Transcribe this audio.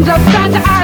Dreams of Santa